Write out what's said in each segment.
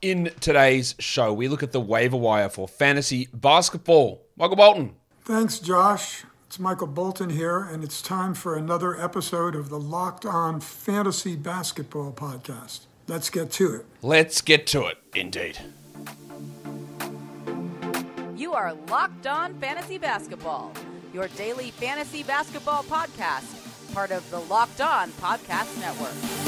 In today's show, we look at the waiver wire for fantasy basketball. Michael Bolton. Thanks, Josh. It's Michael Bolton here, and it's time for another episode of the Locked On Fantasy Basketball Podcast. Let's get to it. Let's get to it, indeed. You are Locked On Fantasy Basketball, your daily fantasy basketball podcast, part of the Locked On Podcast Network.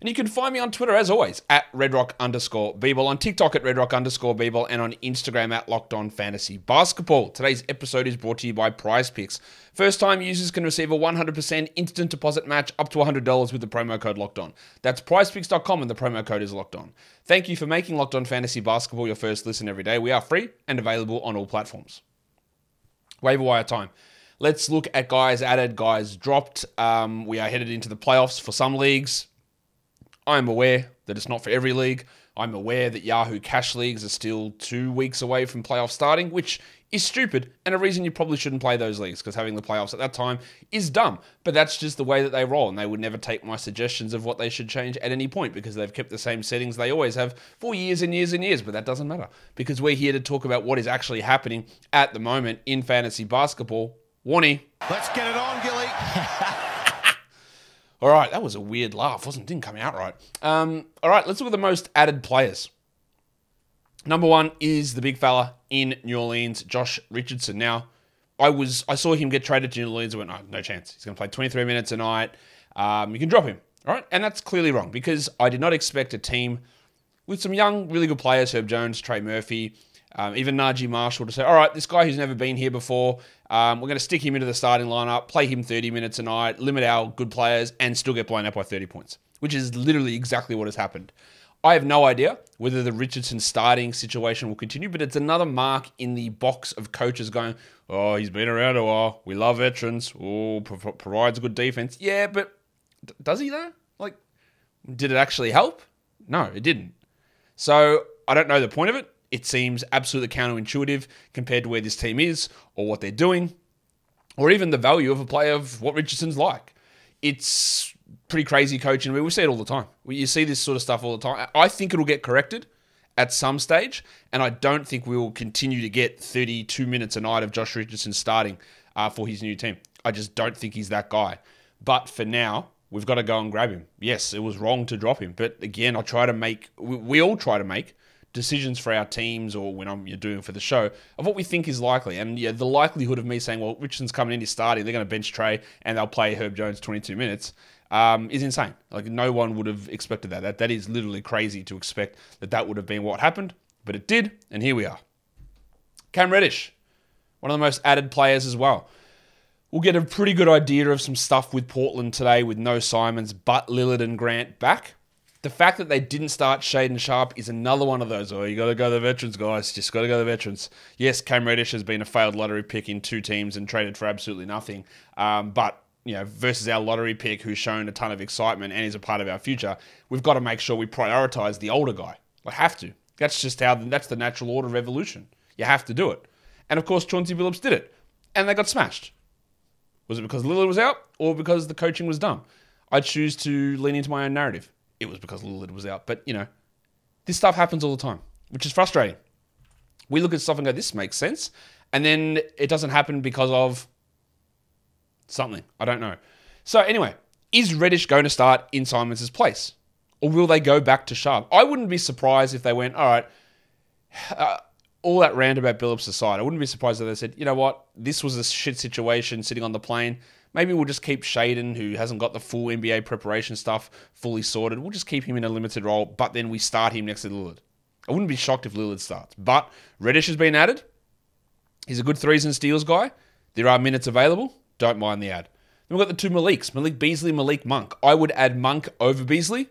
And you can find me on Twitter as always at redrock underscore Beeble, on TikTok at redrock underscore Beeble, and on Instagram at Locked On Fantasy Basketball. Today's episode is brought to you by Prize Picks. First time users can receive a 100% instant deposit match up to $100 with the promo code Locked On. That's prizepicks.com and the promo code is Locked On. Thank you for making Locked On Fantasy Basketball your first listen every day. We are free and available on all platforms. Waiver wire time. Let's look at guys added, guys dropped. Um, we are headed into the playoffs for some leagues. I'm aware that it's not for every league. I'm aware that Yahoo Cash leagues are still two weeks away from playoff starting, which is stupid and a reason you probably shouldn't play those leagues because having the playoffs at that time is dumb. But that's just the way that they roll, and they would never take my suggestions of what they should change at any point because they've kept the same settings they always have for years and years and years. But that doesn't matter because we're here to talk about what is actually happening at the moment in fantasy basketball. Warnie. Let's get it on, Gilly. All right, that was a weird laugh, wasn't? It? Didn't come out right. Um, all right, let's look at the most added players. Number one is the big fella in New Orleans, Josh Richardson. Now, I was I saw him get traded to New Orleans. I went, oh, no chance. He's going to play 23 minutes a night. Um, you can drop him, all right? And that's clearly wrong because I did not expect a team with some young, really good players, Herb Jones, Trey Murphy, um, even Naji Marshall, to say, all right, this guy who's never been here before, um, we're going to stick him into the starting lineup, play him 30 minutes a night, limit our good players, and still get blown out by 30 points, which is literally exactly what has happened. I have no idea whether the Richardson starting situation will continue, but it's another mark in the box of coaches going, oh, he's been around a while. We love veterans. Oh, pro- provides good defense. Yeah, but d- does he though? Like, did it actually help? No, it didn't. So I don't know the point of it. It seems absolutely counterintuitive compared to where this team is or what they're doing, or even the value of a player of what Richardson's like. It's pretty crazy coaching. We see it all the time. You see this sort of stuff all the time. I think it'll get corrected at some stage, and I don't think we will continue to get 32 minutes a night of Josh Richardson starting uh, for his new team. I just don't think he's that guy. But for now, we've got to go and grab him. Yes, it was wrong to drop him, but again, I try to make. We, we all try to make decisions for our teams or when I'm you're doing for the show of what we think is likely. And yeah, the likelihood of me saying, well, Richardson's coming in, he's starting, they're going to bench Trey and they'll play Herb Jones 22 minutes um, is insane. Like no one would have expected that. That that is literally crazy to expect that that would have been what happened, but it did, and here we are. Cam Reddish, one of the most added players as well. We'll get a pretty good idea of some stuff with Portland today with no Simons, but Lillard and Grant back. The fact that they didn't start Shaedon Sharpe is another one of those. Oh, you got to go the veterans, guys. Just got to go the veterans. Yes, Cam Reddish has been a failed lottery pick in two teams and traded for absolutely nothing. Um, but you know, versus our lottery pick who's shown a ton of excitement and is a part of our future, we've got to make sure we prioritize the older guy. We have to. That's just how that's the natural order of evolution. You have to do it. And of course, Chauncey Billups did it, and they got smashed. Was it because Lillard was out or because the coaching was dumb? I choose to lean into my own narrative. It was because Lillard was out, but you know, this stuff happens all the time, which is frustrating. We look at stuff and go, "This makes sense," and then it doesn't happen because of something. I don't know. So anyway, is Reddish going to start in Simons' place? Or will they go back to Sharpe? I wouldn't be surprised if they went, all right, uh, all that rant about Billups aside, I wouldn't be surprised if they said, you know what, this was a shit situation sitting on the plane. Maybe we'll just keep Shaedon, who hasn't got the full NBA preparation stuff fully sorted. We'll just keep him in a limited role, but then we start him next to Lillard. I wouldn't be shocked if Lillard starts. But Reddish has been added. He's a good threes and steals guy. There are minutes available. Don't mind the ad. Then we've got the two Maliks, Malik Beasley, Malik Monk. I would add Monk over Beasley.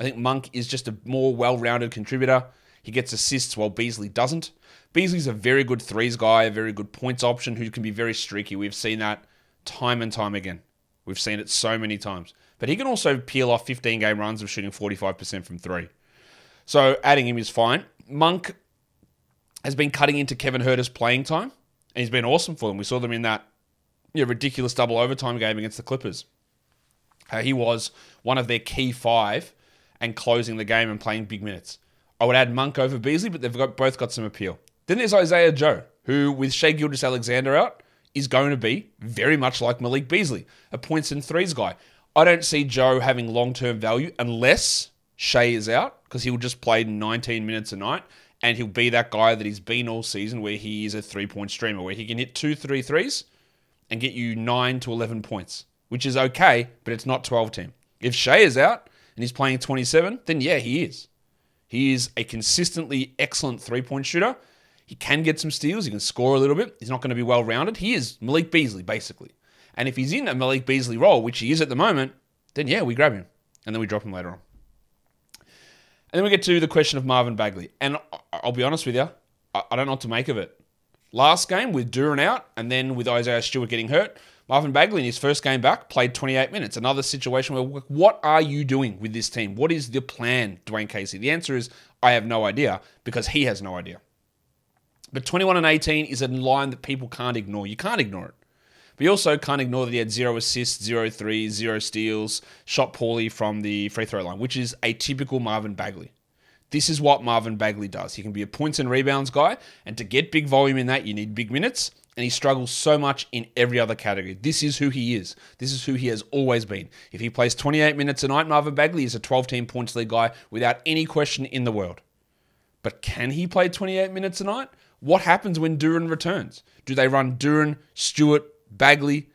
I think Monk is just a more well-rounded contributor. He gets assists while Beasley doesn't. Beasley's a very good threes guy, a very good points option who can be very streaky. We've seen that time and time again. We've seen it so many times. But he can also peel off 15 game runs of shooting 45% from three. So adding him is fine. Monk has been cutting into Kevin Huerter's playing time, and he's been awesome for them. We saw them in that you know, ridiculous double overtime game against the Clippers. Uh, he was one of their key five and closing the game and playing big minutes. I would add Monk over Beasley, but they've got, both got some appeal. Then there's Isaiah Joe, who, with Shai Gilgeous-Alexander out, is going to be very much like Malik Beasley, a points and threes guy. I don't see Joe having long term value unless Shai is out, because he'll just play 19 minutes a night and he'll be that guy that he's been all season where he is a three point streamer, where he can hit two, three threes and get you 9 to 11 points, which is okay, but it's not 12 team. If Shai is out and he's playing 27, then yeah, he is. He is a consistently excellent three point shooter. He can get some steals. He can score a little bit. He's not going to be well rounded. He is Malik Beasley, basically. And if he's in a Malik Beasley role, which he is at the moment, then yeah, we grab him and then we drop him later on. And then we get to the question of Marvin Bagley. And I'll be honest with you, I don't know what to make of it. Last game with Duren out and then with Isaiah Stewart getting hurt, Marvin Bagley in his first game back played 28 minutes. Another situation where what are you doing with this team? What is the plan, Dwane Casey? The answer is I have no idea because he has no idea. But 21 and 18 is a line that people can't ignore. You can't ignore it. But you also can't ignore that he had zero assists, zero threes, zero steals, shot poorly from the free throw line, which is a typical Marvin Bagley. This is what Marvin Bagley does. He can be a points and rebounds guy, and to get big volume in that, you need big minutes, and he struggles so much in every other category. This is who he is. This is who he has always been. If he plays 28 minutes a night, Marvin Bagley is a 12 team points league guy without any question in the world. But can he play 28 minutes a night? What happens when Duren returns? Do they run Duren, Stewart, Bagley?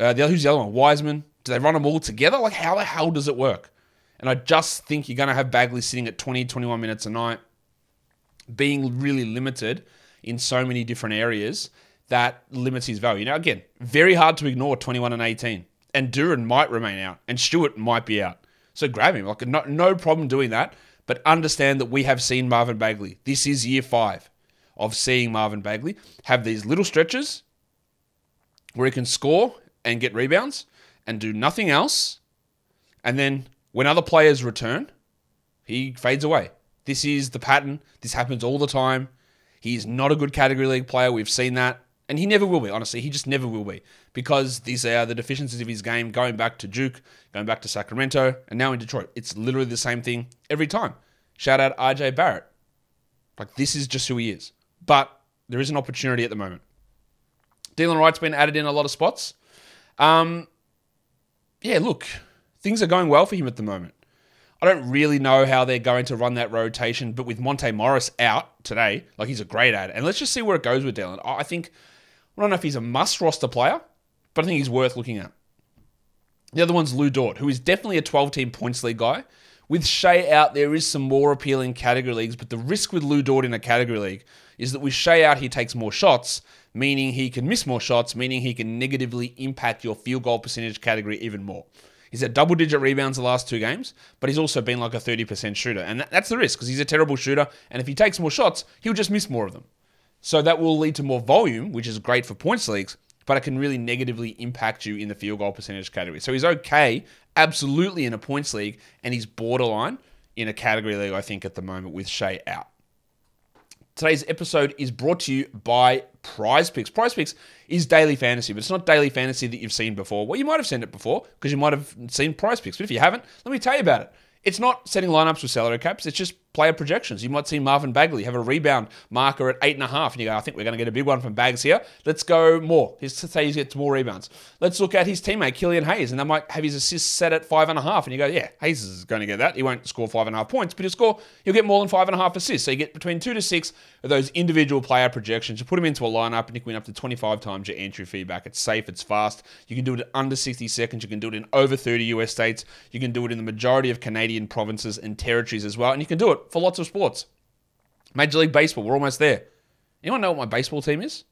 Uh, the other, who's the other one? Wiseman? Do they run them all together? Like, how the hell does it work? And I just think you're going to have Bagley sitting at 20, 21 minutes a night, being really limited in so many different areas that limits his value. Now, again, very hard to ignore 21 and 18. And Duren might remain out, and Stewart might be out. So grab him. Like, no, no problem doing that. But understand that we have seen Marvin Bagley. This is year five of seeing Marvin Bagley have these little stretches where he can score and get rebounds and do nothing else. And then when other players return, he fades away. This is the pattern. This happens all the time. He's not a good category league player. We've seen that. And he never will be, honestly. He just never will be. Because these are the deficiencies of his game going back to Duke, going back to Sacramento, and now in Detroit. It's literally the same thing every time. Shout out RJ Barrett. Like, this is just who he is. But there is an opportunity at the moment. Delon Wright's been added in a lot of spots. Um, yeah, look, things are going well for him at the moment. I don't really know how they're going to run that rotation, but with Monte Morris out today, like he's a great ad. And let's just see where it goes with Delon. I think, I don't know if he's a must roster player, but I think he's worth looking at. The other one's Lu Dort, who is definitely a 12 team points league guy. With Shai out, there is some more appealing category leagues, but the risk with Lu Dort in a category league is that with Shai out, he takes more shots, meaning he can miss more shots, meaning he can negatively impact your field goal percentage category even more. He's had double digit rebounds the last two games, but he's also been like a 30% shooter. And that's the risk because he's a terrible shooter. And if he takes more shots, he'll just miss more of them. So that will lead to more volume, which is great for points leagues, but it can really negatively impact you in the field goal percentage category. So he's okay, absolutely in a points league, and he's borderline in a category league, I think, at the moment with Shai out. Today's episode is brought to you by Prize Picks. Prize Picks is daily fantasy, but it's not daily fantasy that you've seen before. Well, you might have seen it before because you might have seen Prize Picks, but if you haven't, let me tell you about it. It's not setting lineups with salary caps. It's just player projections. You might see Marvin Bagley have a rebound marker at eight and a half, and you go, I think we're going to get a big one from Bags here. Let's go more. Let's say he gets more rebounds. Let's look at his teammate, Killian Hayes, and they might have his assists set at five and a half, and you go, yeah, Hayes is going to get that. He won't score five and a half points, but he'll score, he'll get more than five and a half assists. So you get between two to six of those individual player projections. You put them into a lineup, and you can win up to 25 times your entry feedback. It's safe, it's fast. You can do it in under 60 seconds. You can do it in over 30 US states. You can do it in the majority of Canadian provinces and territories as well, and you can do it for lots of sports. Major League Baseball, we're almost there. Anyone know what my baseball team is?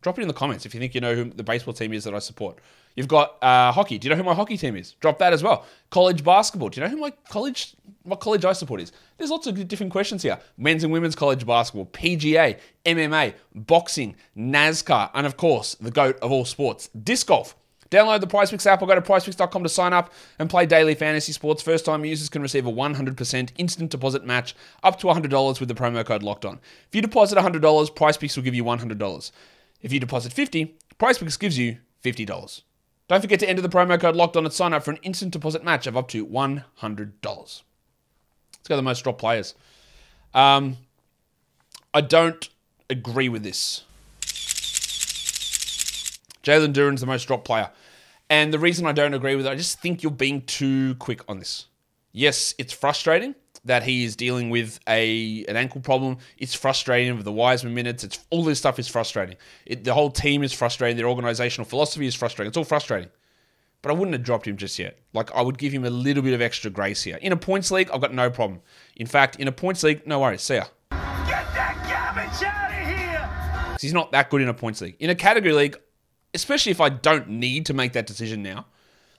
Drop it in the comments if you think you know who the baseball team is that I support. You've got uh, hockey. Do you know who my hockey team is? Drop that as well. College basketball. Do you know who my college what college I support is? There's lots of different questions here. Men's and women's college basketball, PGA, MMA, boxing, NASCAR, and of course the goat of all sports, disc golf. Download the PrizePicks app or go to PrizePicks.com to sign up and play daily fantasy sports. First time users can receive a 100% instant deposit match up to $100 with the promo code locked on. If you deposit $100, PrizePicks will give you $100. If you deposit 50, PrizePicks gives you $50. Don't forget to enter the promo code locked on and sign up for an instant deposit match of up to $100. Let's go the most drop players. Um, I don't agree with this. Jalen Duren's the most dropped player. And the reason I don't agree with it, I just think you're being too quick on this. Yes, it's frustrating that he is dealing with a an ankle problem. It's frustrating with the Wiseman minutes. It's all this stuff is frustrating. It, the whole team is frustrating. Their organizational philosophy is frustrating. It's all frustrating. But I wouldn't have dropped him just yet. Like I would give him a little bit of extra grace here. In a points league, I've got no problem. In fact, in a points league, no worries. See ya. Get that garbage out of here! he's not that good in a points league. In a category league, especially if I don't need to make that decision now,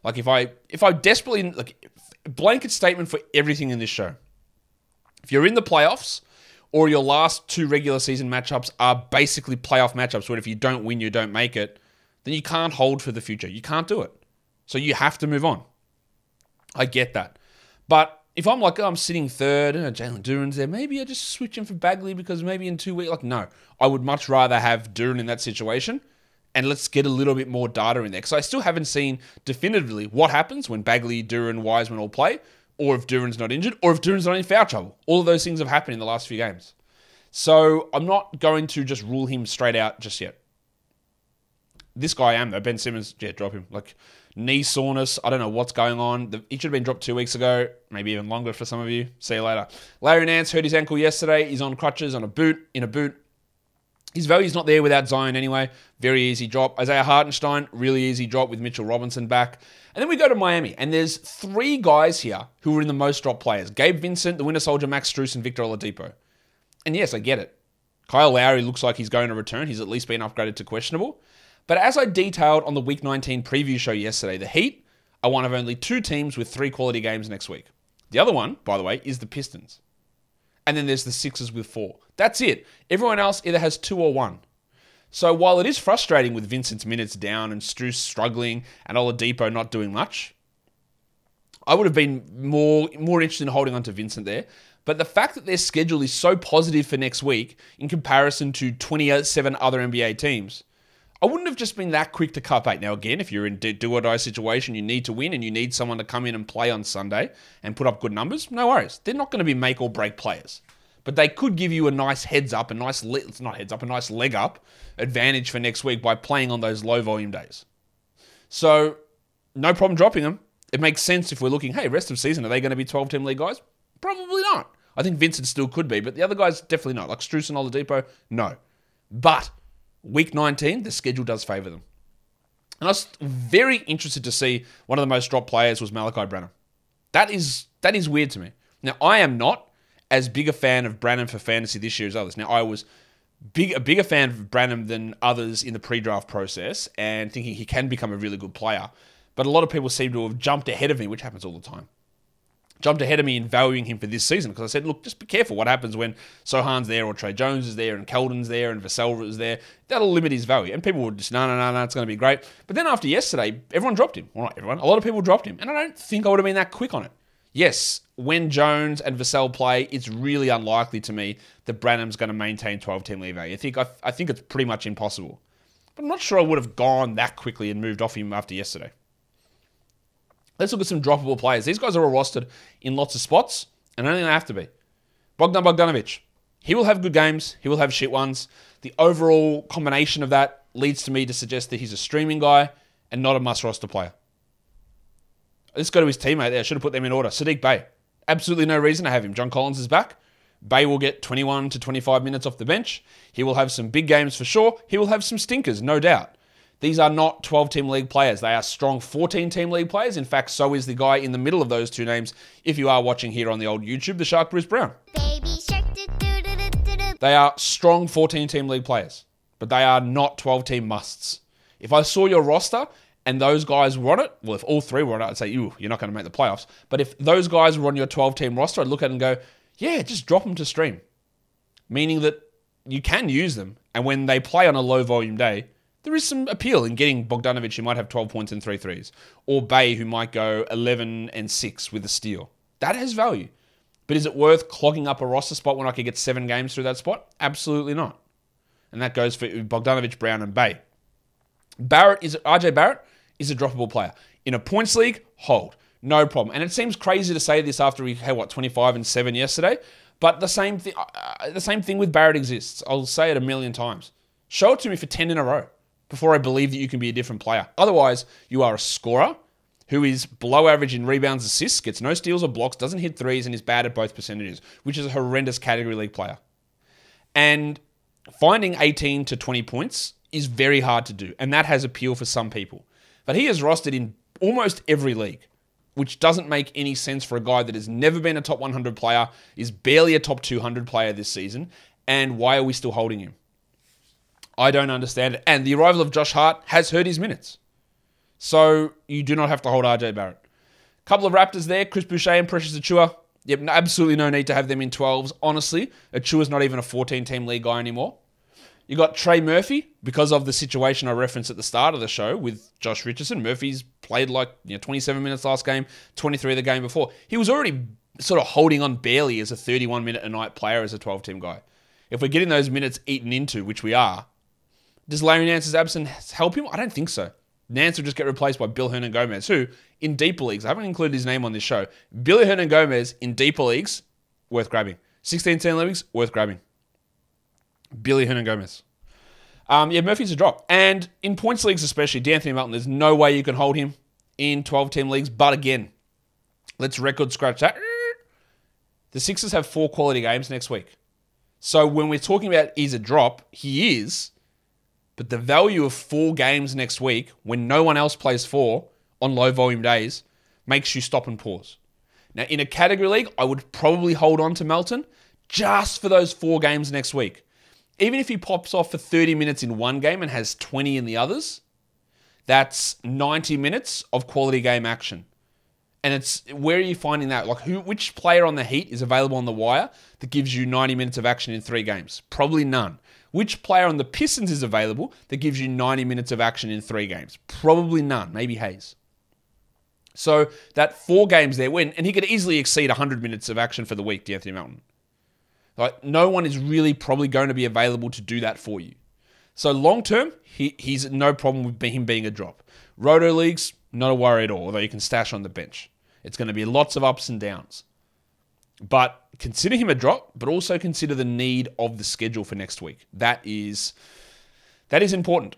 like if I if I desperately like blanket statement for everything in this show. If you're in the playoffs or your last two regular season matchups are basically playoff matchups where if you don't win, you don't make it, then you can't hold for the future. You can't do it. So you have to move on. I get that. But if I'm like, oh, I'm sitting third and Jalen Duren's there, maybe I just switch him for Bagley because maybe in two weeks, like, no, I would much rather have Duren in that situation and let's get a little bit more data in there because I still haven't seen definitively what happens when Bagley, Duren, Wiseman all play, or if Duren's not injured, or if Duren's not in foul trouble. All of those things have happened in the last few games. So I'm not going to just rule him straight out just yet. This guy I am though. Ben Simmons, yeah, drop him. Like knee soreness. I don't know what's going on. The, he should have been dropped two weeks ago, maybe even longer for some of you. See you later. Larry Nance hurt his ankle yesterday. He's on crutches on a boot in a boot. His value's not there without Zion anyway. Very easy drop. Isaiah Hartenstein, really easy drop with Mitchell Robinson back. And then we go to Miami, and there's three guys here who are in the most drop players Gabe Vincent, the Winter Soldier, Max Strus, and Victor Oladipo. And yes, I get it. Kyle Lowry looks like he's going to return. He's at least been upgraded to questionable. But as I detailed on the Week 19 preview show yesterday, the Heat are one of only two teams with three quality games next week. The other one, by the way, is the Pistons. And then there's the Sixers with four. That's it. Everyone else either has two or one. So while it is frustrating with Vincent's minutes down and Strus struggling and Oladipo not doing much, I would have been more more interested in holding on to Vincent there. But the fact that their schedule is so positive for next week in comparison to 27 other NBA teams, I wouldn't have just been that quick to cut bait. Now, again, if you're in a do or die situation, you need to win and you need someone to come in and play on Sunday and put up good numbers, no worries. They're not going to be make or break players. But they could give you a nice heads up, a nice, le- not heads up, a nice leg up advantage for next week by playing on those low volume days. So, no problem dropping them. It makes sense if we're looking, hey, rest of season, are they going to be 12 team league guys? Probably not. I think Vincent still could be, but the other guys definitely not. Like Strus and Oladipo, no. But week 19, the schedule does favour them. And I was very interested to see one of the most dropped players was Malaki Branham. That is that is weird to me. Now I am not as big a fan of Branham for fantasy this year as others. Now I was big a bigger fan of Branham than others in the pre-draft process and thinking he can become a really good player. But a lot of people seem to have jumped ahead of me, which happens all the time jumped ahead of me in valuing him for this season because I said, look, just be careful what happens when Sochan's there or Tre Jones is there and Keldon's there and Vassell is there. That'll limit his value. And people would just, no, no, no, no, it's going to be great. But then after yesterday, everyone dropped him. Well, not everyone. A lot of people dropped him. And I don't think I would have been that quick on it. Yes, when Jones and Vassell play, it's really unlikely to me that Branham's going to maintain 12 team league value. I think, I, I think it's pretty much impossible. But I'm not sure I would have gone that quickly and moved off him after yesterday. Let's look at some droppable players. These guys are all rostered in lots of spots, and only they have to be. Bogdan Bogdanovic. He will have good games. He will have shit ones. The overall combination of that leads to me to suggest that he's a streaming guy and not a must roster player. Let's go to his teammate there. I should have put them in order. Saddiq Bey. Absolutely no reason to have him. John Collins is back. Bey will get 21 to 25 minutes off the bench. He will have some big games for sure. He will have some stinkers, no doubt. These are not 12 team league players. They are strong 14 team league players. In fact, so is the guy in the middle of those two names. If you are watching here on the old YouTube, the Shark Bruce Brown. They are strong 14 team league players, but they are not 12 team musts. If I saw your roster and those guys were on it, well, if all three were on it, I'd say, you, you're not going to make the playoffs. But if those guys were on your 12 team roster, I'd look at it and go, yeah, just drop them to stream. Meaning that you can use them. And when they play on a low volume day, there is some appeal in getting Bogdanovic, who might have 12 points and three threes, or Bey, who might go 11 and 6 with a steal. That has value. But is it worth clogging up a roster spot when I could get seven games through that spot? Absolutely not. And that goes for Bogdanovic, Brown, and Bey. Barrett is RJ Barrett is a droppable player. In a points league, hold. No problem. And it seems crazy to say this after we had what 25 and 7 yesterday, but the same thing uh, the same thing with Barrett exists. I'll say it a million times. Show it to me for 10 in a row before I believe that you can be a different player. Otherwise, you are a scorer who is below average in rebounds, assists, gets no steals or blocks, doesn't hit threes, and is bad at both percentages, which is a horrendous category league player. And finding 18 to 20 points is very hard to do, and that has appeal for some people. But he is rostered in almost every league, which doesn't make any sense for a guy that has never been a top 100 player, is barely a top 200 player this season, and why are we still holding him? I don't understand it. And the arrival of Josh Hart has hurt his minutes. So you do not have to hold RJ Barrett. Couple of Raptors there, Chris Boucher and Precious Achiuwa. Yep, absolutely no need to have them in 12s. Honestly, Achiuwa's not even a 14 team league guy anymore. You got Trey Murphy because of the situation I referenced at the start of the show with Josh Richardson. Murphy's played like you know 27 minutes last game, 23 the game before. He was already sort of holding on barely as a 31 minute a night player as a 12 team guy. If we're getting those minutes eaten into, which we are, does Larry Nance's absence help him? I don't think so. Nance will just get replaced by Bill Hernangomez, who in deeper leagues, I haven't included his name on this show. Billy Hernangomez in deeper leagues, worth grabbing. 16 10 leagues, worth grabbing. Billy Hernangomez. Um, yeah, Murphy's a drop. And in points leagues, especially, D'Anthony Melton, there's no way you can hold him in 12 team leagues. But again, let's record scratch that. The Sixers have four quality games next week. So when we're talking about he's a drop, he is. But the value of four games next week, when no one else plays four on low volume days, makes you stop and pause. Now, in a category league, I would probably hold on to Melton just for those four games next week. Even if he pops off for 30 minutes in one game and has 20 in the others, that's 90 minutes of quality game action. And it's where are you finding that? Like who which player on the Heat is available on the wire that gives you 90 minutes of action in 3 games? Probably none. Which player on the Pistons is available that gives you 90 minutes of action in 3 games? Probably none, maybe Hayes. So that 4 games there win and he could easily exceed 100 minutes of action for the week, D'Anthony Melton. Like no one is really probably going to be available to do that for you. So long term, he, he's no problem with him being a drop. Roto leagues, not a worry at all, although you can stash on the bench. It's going to be lots of ups and downs. But consider him a drop, but also consider the need of the schedule for next week. That is that is important.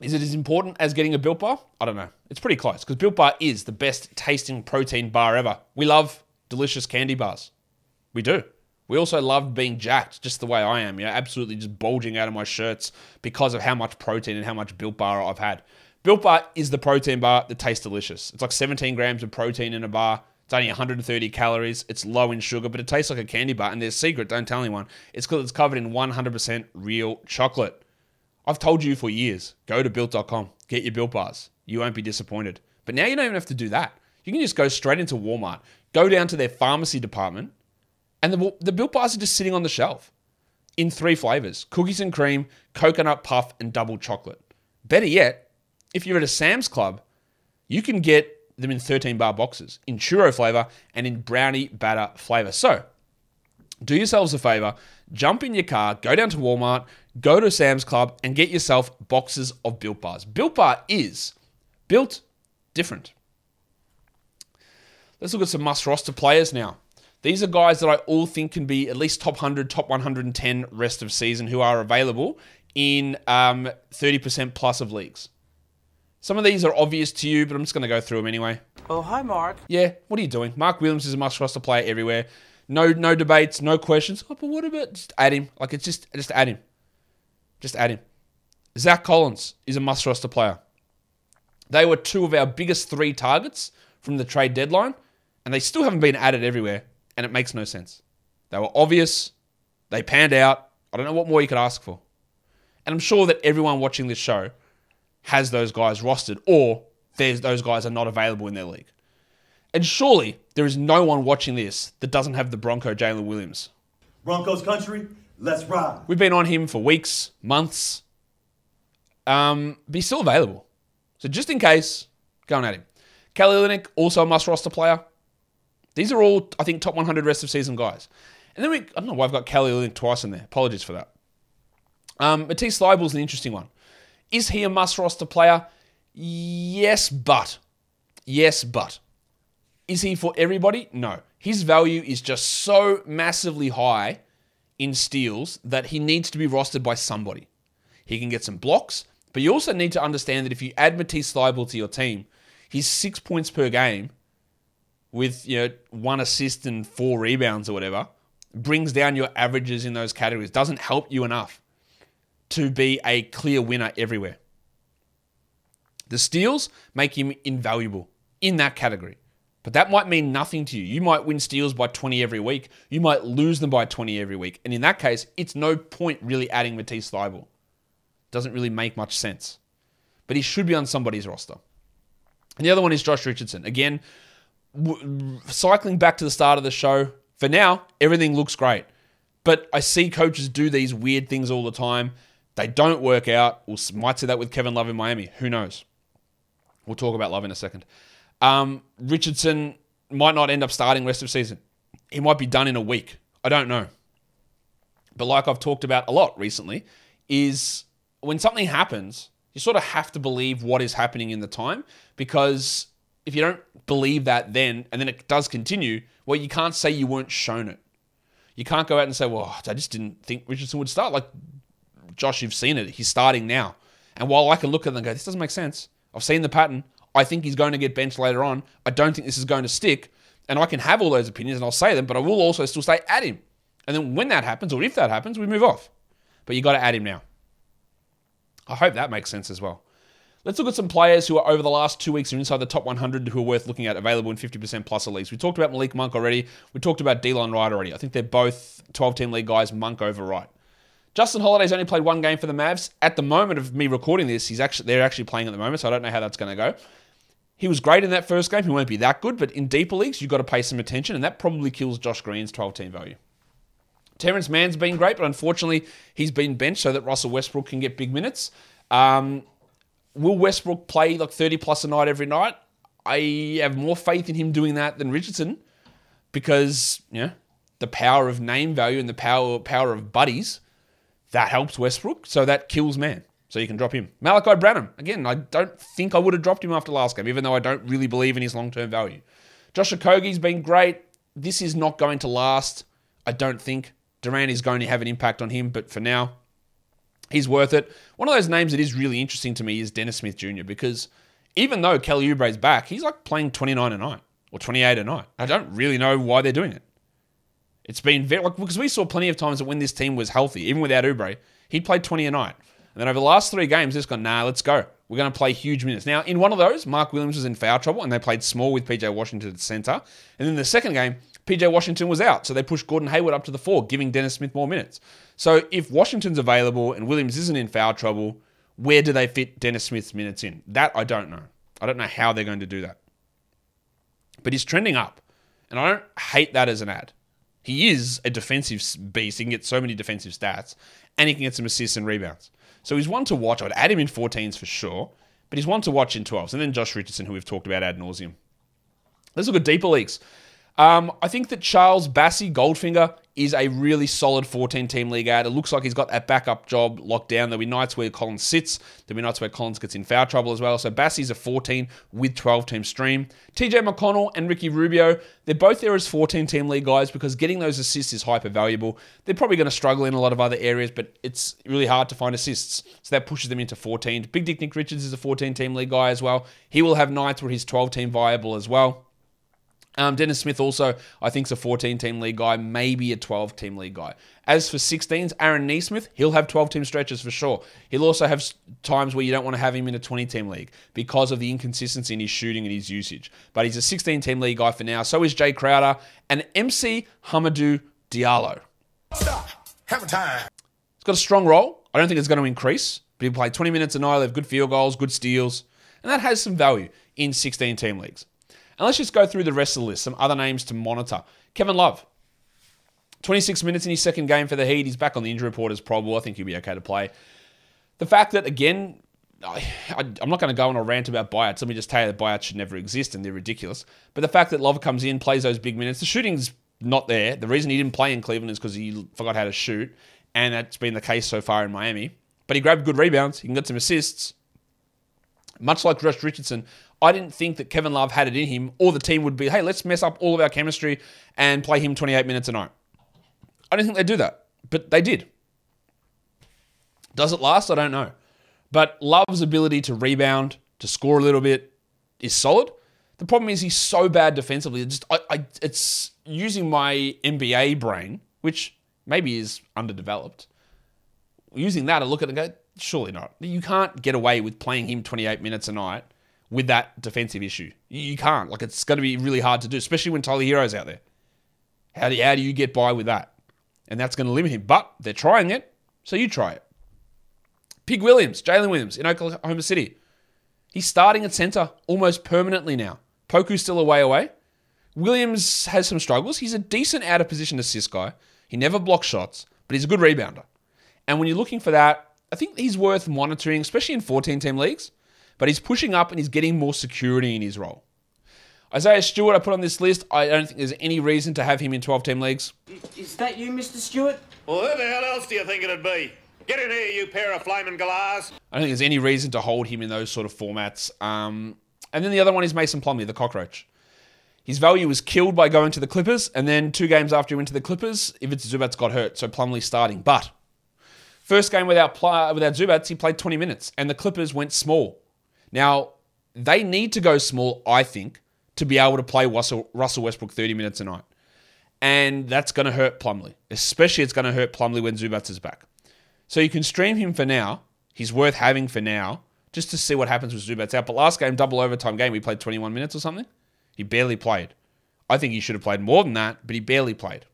Is it as important as getting a Built Bar? I don't know. It's pretty close because Built Bar is the best tasting protein bar ever. We love delicious candy bars. We do. We also love being jacked just the way I am, you know, absolutely just bulging out of my shirts because of how much protein and how much Built Bar I've had. Built Bar is the protein bar that tastes delicious. It's like 17 grams of protein in a bar. It's only 130 calories. It's low in sugar, but it tastes like a candy bar. And there's a secret, don't tell anyone. It's because it's covered in 100% real chocolate. I've told you for years go to built.com, get your built bars. You won't be disappointed. But now you don't even have to do that. You can just go straight into Walmart, go down to their pharmacy department, and the, the built bars are just sitting on the shelf in three flavors cookies and cream, coconut puff, and double chocolate. Better yet, if you're at a Sam's Club, you can get them in 13 bar boxes in churro flavor and in brownie batter flavor. So, do yourselves a favor, jump in your car, go down to Walmart, go to Sam's Club, and get yourself boxes of Built Bars. Built Bar is built different. Let's look at some must roster players now. These are guys that I all think can be at least top 100, top 110 rest of season who are available in um, 30% plus of leagues. Some of these are obvious to you, but I'm just going to go through them anyway. Oh, hi, Mark. Yeah, what are you doing? Mark Williams is a must roster player everywhere. No, no debates, no questions. Oh, but what about just add him? Like it's just, just add him. Just add him. Zach Collins is a must roster player. They were two of our biggest three targets from the trade deadline, and they still haven't been added everywhere, and it makes no sense. They were obvious. They panned out. I don't know what more you could ask for. And I'm sure that everyone watching this show has those guys rostered, or there's those guys are not available in their league. And surely there is no one watching this that doesn't have the Bronco Jalen Williams. Broncos country, let's ride. We've been on him for weeks, months. Um, but he's still available. So just in case, going at him. Kelly Olynyk, also a must roster player. These are all, I think, top 100 rest of season guys. And then we, I don't know why I've got Kelly Olynyk twice in there. Apologies for that. Um, Matisse Thybulle's an interesting one. Is he a must roster player? Yes, but. Yes, but. Is he for everybody? No. His value is just so massively high in steals that he needs to be rostered by somebody. He can get some blocks, but you also need to understand that if you add Matisse Thybulle to your team, he's six points per game with you know one assist and four rebounds or whatever brings down your averages in those categories. Doesn't help you enough to be a clear winner everywhere. The steals make him invaluable in that category. But that might mean nothing to you. You might win steals by 20 every week. You might lose them by 20 every week. And in that case, it's no point really adding Matisse Thybulle. Doesn't really make much sense. But he should be on somebody's roster. And the other one is Josh Richardson. Again, w- cycling back to the start of the show, for now, everything looks great. But I see coaches do these weird things all the time. They don't work out. We might see that with Kevin Love in Miami. Who knows? We'll talk about Love in a second. Um, Richardson might not end up starting rest of season. He might be done in a week. I don't know. But like I've talked about a lot recently, is when something happens, you sort of have to believe what is happening in the time because if you don't believe that then and then it does continue, well, you can't say you weren't shown it. You can't go out and say, well, I just didn't think Richardson would start. Like, Josh, you've seen it. He's starting now. And while I can look at them and go, this doesn't make sense, I've seen the pattern. I think he's going to get benched later on. I don't think this is going to stick. And I can have all those opinions and I'll say them, but I will also still stay at him. And then when that happens, or if that happens, we move off. But you got to add him now. I hope that makes sense as well. Let's look at some players who are over the last two weeks are inside the top 100 who are worth looking at, available in 50% plus leagues. We talked about Malik Monk already. We talked about Delon Wright already. I think they're both 12 team league guys, Monk over Wright. Justin Holiday's only played one game for the Mavs. At the moment of me recording this, he's actually they're actually playing at the moment, so I don't know how that's going to go. He was great in that first game. He won't be that good, but in deeper leagues, you've got to pay some attention, and that probably kills Josh Green's 12 team value. Terance Mann's been great, but unfortunately, he's been benched so that Russell Westbrook can get big minutes. Um, will Westbrook play like 30 plus a night every night? I have more faith in him doing that than Richardson because, you know, the power of name value and the power power of buddies, that helps Westbrook. So that kills Mann. So you can drop him. Malaki Branham. Again, I don't think I would have dropped him after last game, even though I don't really believe in his long term value. Josh Okogie's been great. This is not going to last, I don't think. Durant is going to have an impact on him, but for now, he's worth it. One of those names that is really interesting to me is Dennis Smith Jr. because even though Kelly Oubre's back, he's like playing 29 a night or 28 a night. I don't really know why they're doing it. It's been very like because we saw plenty of times that when this team was healthy, even without Oubre, he'd played 20 a night. And then over the last three games, they've gone, nah, let's go. We're going to play huge minutes. Now, in one of those, Mark Williams was in foul trouble and they played small with PJ Washington at center. And then the second game, PJ Washington was out. So they pushed Gordon Hayward up to the four, giving Dennis Smith more minutes. So if Washington's available and Williams isn't in foul trouble, where do they fit Dennis Smith's minutes in? That I don't know. I don't know how they're going to do that. But he's trending up. And I don't hate that as an ad. He is a defensive beast. He can get so many defensive stats and he can get some assists and rebounds. So he's one to watch. I'd add him in 14s for sure, but he's one to watch in 12s. And then Josh Richardson, who we've talked about ad nauseum. Let's look at deeper leagues. Um, I think that Charles Bassey Goldfinger is a really solid 14 team league ad. It looks like he's got that backup job locked down. There'll be nights where Collins sits, there'll be nights where Collins gets in foul trouble as well. So Bassey's a 14 with 12 team stream. TJ McConnell and Ricky Rubio, they're both there as 14 team league guys because getting those assists is hyper valuable. They're probably going to struggle in a lot of other areas, but it's really hard to find assists. So that pushes them into 14. Big Dick Nick Richards is a 14 team league guy as well. He will have nights where he's 12 team viable as well. Um, Dennis Smith also, I think, is a 14 team league guy, maybe a 12 team league guy. As for 16s, Aaron Nesmith, he'll have 12 team stretches for sure. He'll also have times where you don't want to have him in a 20 team league because of the inconsistency in his shooting and his usage. But he's a 16 team league guy for now. So is Jae Crowder and MC Hamidou Diallo. Stop. Have a time. He's got a strong role. I don't think it's going to increase, but he'll play 20 minutes a night, They have good field goals, good steals, and that has some value in 16 team leagues. And let's just go through the rest of the list. Some other names to monitor. Kevin Love. 26 minutes in his second game for the Heat. He's back on the injury report as probable. I think he'll be okay to play. The fact that, again, I, am not going to go on a rant about buyouts. Let me just tell you that buyouts should never exist and they're ridiculous. But the fact that Love comes in, plays those big minutes, the shooting's not there. The reason he didn't play in Cleveland is because he forgot how to shoot, and that's been the case so far in Miami. But he grabbed good rebounds. He can get some assists. Much like Josh Richardson, I didn't think that Kevin Love had it in him, or the team would be, hey, let's mess up all of our chemistry and play him 28 minutes a night. I didn't think they'd do that, but they did. Does it last? I don't know. But Love's ability to rebound, to score a little bit, is solid. The problem is he's so bad defensively. It's just I, I, it's using my NBA brain, which maybe is underdeveloped. Using that, I look at it and go, surely not. You can't get away with playing him 28 minutes a night with that defensive issue. You can't. Like it's going to be really hard to do, especially when Tyler Herro's out there. How do, how do you get by with that? And that's going to limit him. But they're trying it, so you try it. Pig Williams, Jaylin Williams in Oklahoma City. He's starting at center almost permanently now. Poku's still a way away. Williams has some struggles. He's a decent out of position assist guy. He never blocks shots, but he's a good rebounder. And when you're looking for that, I think he's worth monitoring, especially in 14 team leagues. But he's pushing up and he's getting more security in his role. Isaiah Stewart, I put on this list. I don't think there's any reason to have him in 12 team leagues. Is that you, Mr. Stewart? Well, who the hell else do you think it'd be? Get in here, you pair of flaming galahs. I don't think there's any reason to hold him in those sort of formats. Um, and then the other one is Mason Plumlee, the cockroach. His value was killed by going to the Clippers, and then two games after he went to the Clippers, Ivica Zubac got hurt, so Plumlee starting. But first game without without Zubac, he played 20 minutes, and the Clippers went small. Now they need to go small, I think, to be able to play Russell, Westbrook 30 minutes a night, and that's going to hurt Plumlee. Especially, it's going to hurt Plumlee when Zubac is back. So you can stream him for now. He's worth having for now, just to see what happens with Zubac out. But last game, double overtime game, he played 21 minutes or something. He barely played. I think he should have played more than that, but he barely played.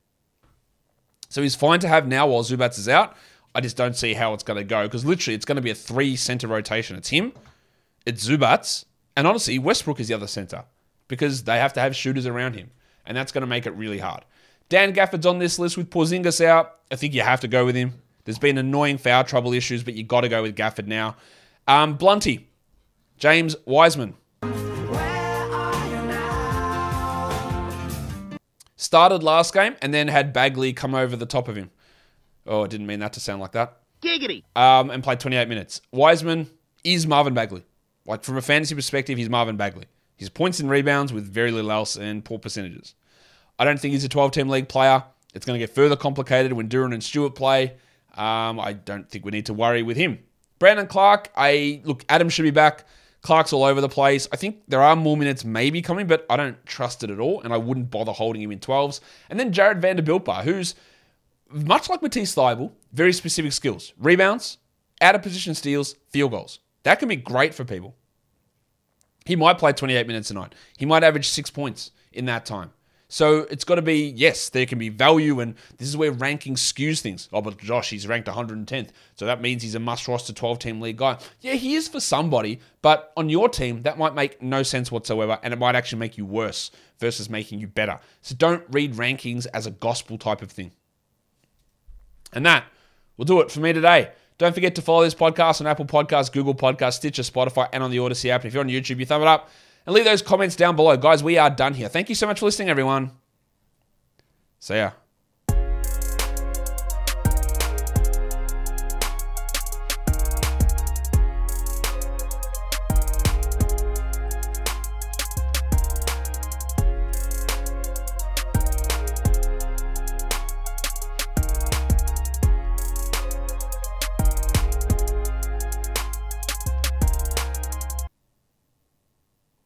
So he's fine to have now while Zubac is out. I just don't see how it's going to go because literally it's going to be a three center rotation. It's him, it's Zubac, and honestly, Westbrook is the other center because they have to have shooters around him, and that's going to make it really hard. Dan Gafford's on this list with Porzingis out. I think you have to go with him. There's been annoying foul trouble issues, but you got to go with Gafford now. Um, Blunty, James Wiseman. Started last game and then had Bagley come over the top of him. Oh, I didn't mean that to sound like that. Giggity. Um, and played 28 minutes. Wiseman is Marvin Bagley. Like from a fantasy perspective, he's Marvin Bagley. He's points and rebounds with very little else and poor percentages. I don't think he's a 12 team league player. It's going to get further complicated when Duran and Stewart play. Um, I don't think we need to worry with him. Brandon Clarke, I look, Adam should be back. Clarke's all over the place. I think there are more minutes maybe coming, but I don't trust it at all, and I wouldn't bother holding him in 12s. And then Jarred Vanderbilt, who's much like Matisse Thybulle, very specific skills. Rebounds, out of position steals, field goals. That can be great for people. He might play 28 minutes a night. He might average six points in that time. So it's got to be, yes, there can be value, and this is where ranking skews things. Oh, but Josh, he's ranked 110th, so that means he's a must roster 12 team league guy. Yeah, he is for somebody, but on your team, that might make no sense whatsoever, and it might actually make you worse versus making you better. So don't read rankings as a gospel type of thing. And that will do it for me today. Don't forget to follow this podcast on Apple Podcasts, Google Podcasts, Stitcher, Spotify, and on the Audacy app. And if you're on YouTube, you thumb it up and leave those comments down below. Guys, we are done here. Thank you so much for listening, everyone. See ya.